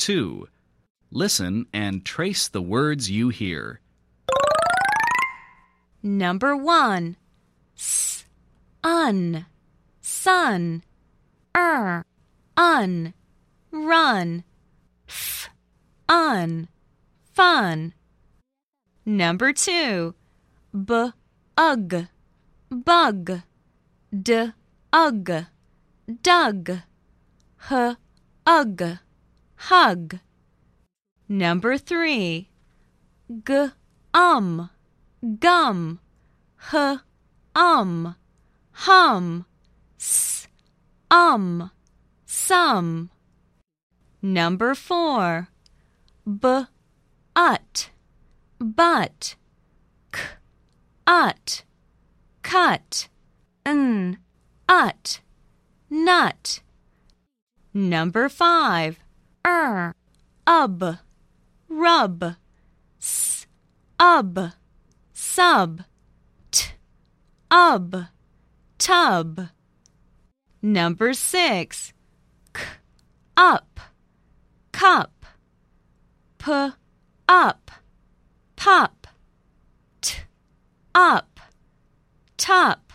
2. Listen and trace the words you hear. Number 1. S, un, sun, er, un, run, f, un, fun. Number 2. B, ug, bug, d, ug, dug, h, ug, hug. Number 3. G, um, gum, h, um, hum, s, um, sum. Number 4. B, ut, but, k, ut, cut, n, ut, nut. Number 5 er, ub, rub, s, ub, sub, t, ub, tub. Number six, k, up, cup, p, up, pup, t, up, top.